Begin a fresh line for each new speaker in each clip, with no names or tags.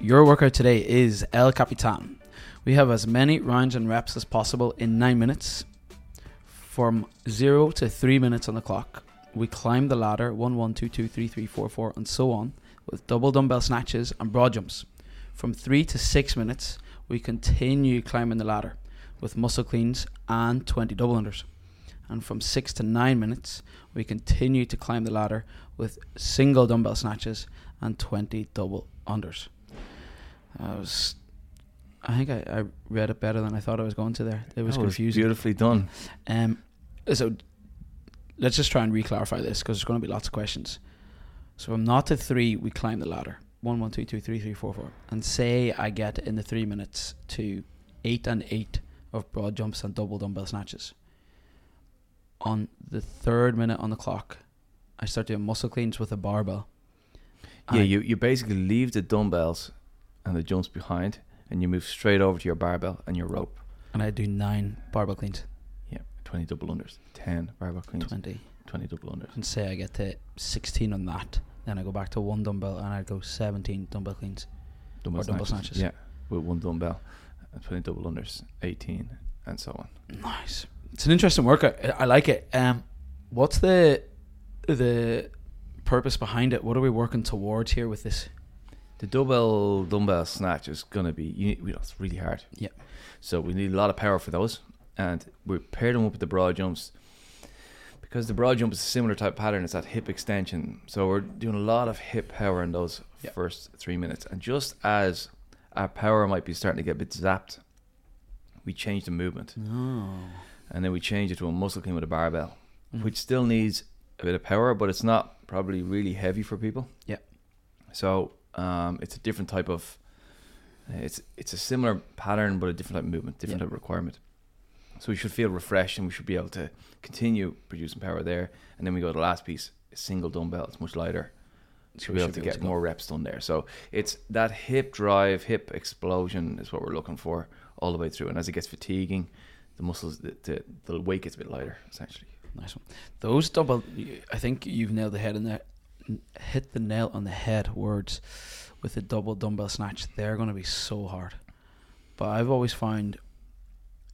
Your workout today is El Capitan. We have as many rounds and reps as possible in 9 minutes. From 0 to 3 minutes on the clock. We climb the ladder 1, 1, 2, 2, 3, 3, 4, 4, and so on with double dumbbell snatches and broad jumps. From 3 to 6 minutes, we continue climbing the ladder with muscle cleans and 20 double unders. And from 6 to 9 minutes, we continue to climb the ladder with single dumbbell snatches and 20 double unders. I was, I think I, I read it better than I thought I was going to there. It was
That
confusing.
beautifully done.
Um, so let's just try and re-clarify this because there's going to be lots of questions. So from naught to three, we climb the ladder. One, one, two, two, three, three, four, four. And say I get in the three minutes to eight and eight of broad jumps and double dumbbell snatches. On the third minute on the clock, I start doing muscle cleans with a barbell.
Yeah, you, you basically leave the dumbbells and the jumps behind, and you move straight over to your barbell and your rope.
and I do nine barbell cleans,
Yeah, 20 double unders, 10 barbell cleans, 20,
twenty.
double unders.
And say I get to sixteen on that, then I go back to one dumbbell and I go seventeen dumbbell cleans.
Dumbbell
Or dumbbell snatches.
Yeah, with one dumbbell, and 20 double unders, 18, and so on.
Nice. It's an interesting workout. I I like it. Um, what's the the purpose behind it? What are we working towards here with this?
The double dumbbell snatch is gonna be you, you know, it's really hard.
Yeah.
So we need a lot of power for those, and we pair them up with the broad jumps because the broad jump is a similar type pattern. It's that hip extension. So we're doing a lot of hip power in those
Yeah.
first three minutes, and just as our power might be starting to get a bit zapped, we change the movement,
Oh.
and then we change it to a muscle clean with a barbell,
Mhm.
which still needs a bit of power, but it's not probably really heavy for people.
Yeah.
So um, it's a different type of. It's it's a similar pattern, but a different type of movement, different
Yeah.
type of requirement. So we should feel refreshed, and we should be able to continue producing power there. And then we go to the last piece, single dumbbell. It's much lighter. So
we
we'll be able to
be able
get
to
more reps done there. So it's that hip drive, hip explosion is what we're looking for all the way through. And as it gets fatiguing, the muscles, the, the, the weight gets a bit lighter, essentially.
Nice one. Those double. I think you've nailed the head in there. Hit the nail on the head. Words with a double dumbbell snatch. They're going to be so hard. But I've always found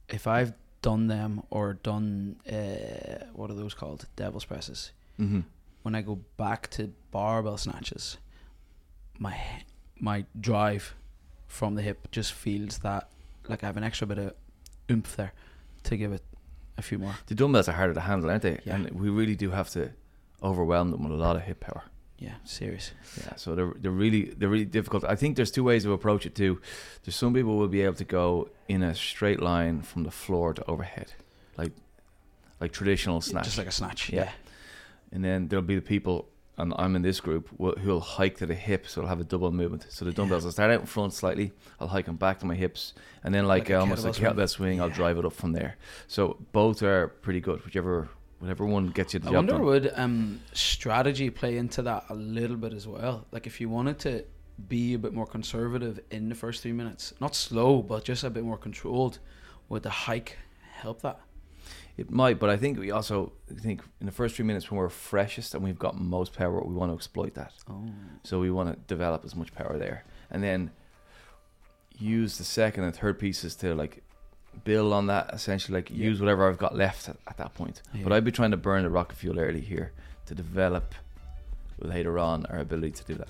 if I've done them or done uh, what are those called? Devil's presses.
Mm-hmm.
when I go back to barbell snatches, my my drive from the hip just feels that like I have an extra bit of oomph there to give it a few more.
The dumbbells are harder to handle, aren't they?
Yeah.
And we really do have to overwhelm them with a lot of hip power.
Yeah, serious.
Yeah, so they're they're really they're really difficult. I think there's two ways to approach it too. There's some people will be able to go in a straight line from the floor to overhead, like like traditional snatch.
Just like a snatch.
Yeah.
Yeah.
and then there'll be the people, and I'm in this group, who'll hike to the hip, so they'll have a double movement. So the dumbbells will start out in front slightly. I'll hike them back to my hips, and then like,
Like a
almost like
kettlebell swing.
swing, I'll drive it up from there. So both are pretty good. Whichever whichever one gets you the
I
job
wonder
done.
would um strategy play into that a little bit as well? Like if you wanted to be a bit more conservative in the first three minutes, not slow, but just a bit more controlled, would the hike help that?
It might, but I think we also think in the first three minutes when we're freshest and we've got most power, we want to exploit that.
Oh.
So we want to develop as much power there, and then use the second and third pieces to like build on that. Essentially, like
Yeah.
use whatever I've got left at, at that point. But I'd be trying to burn the rocket fuel early here to develop later on our ability to do that.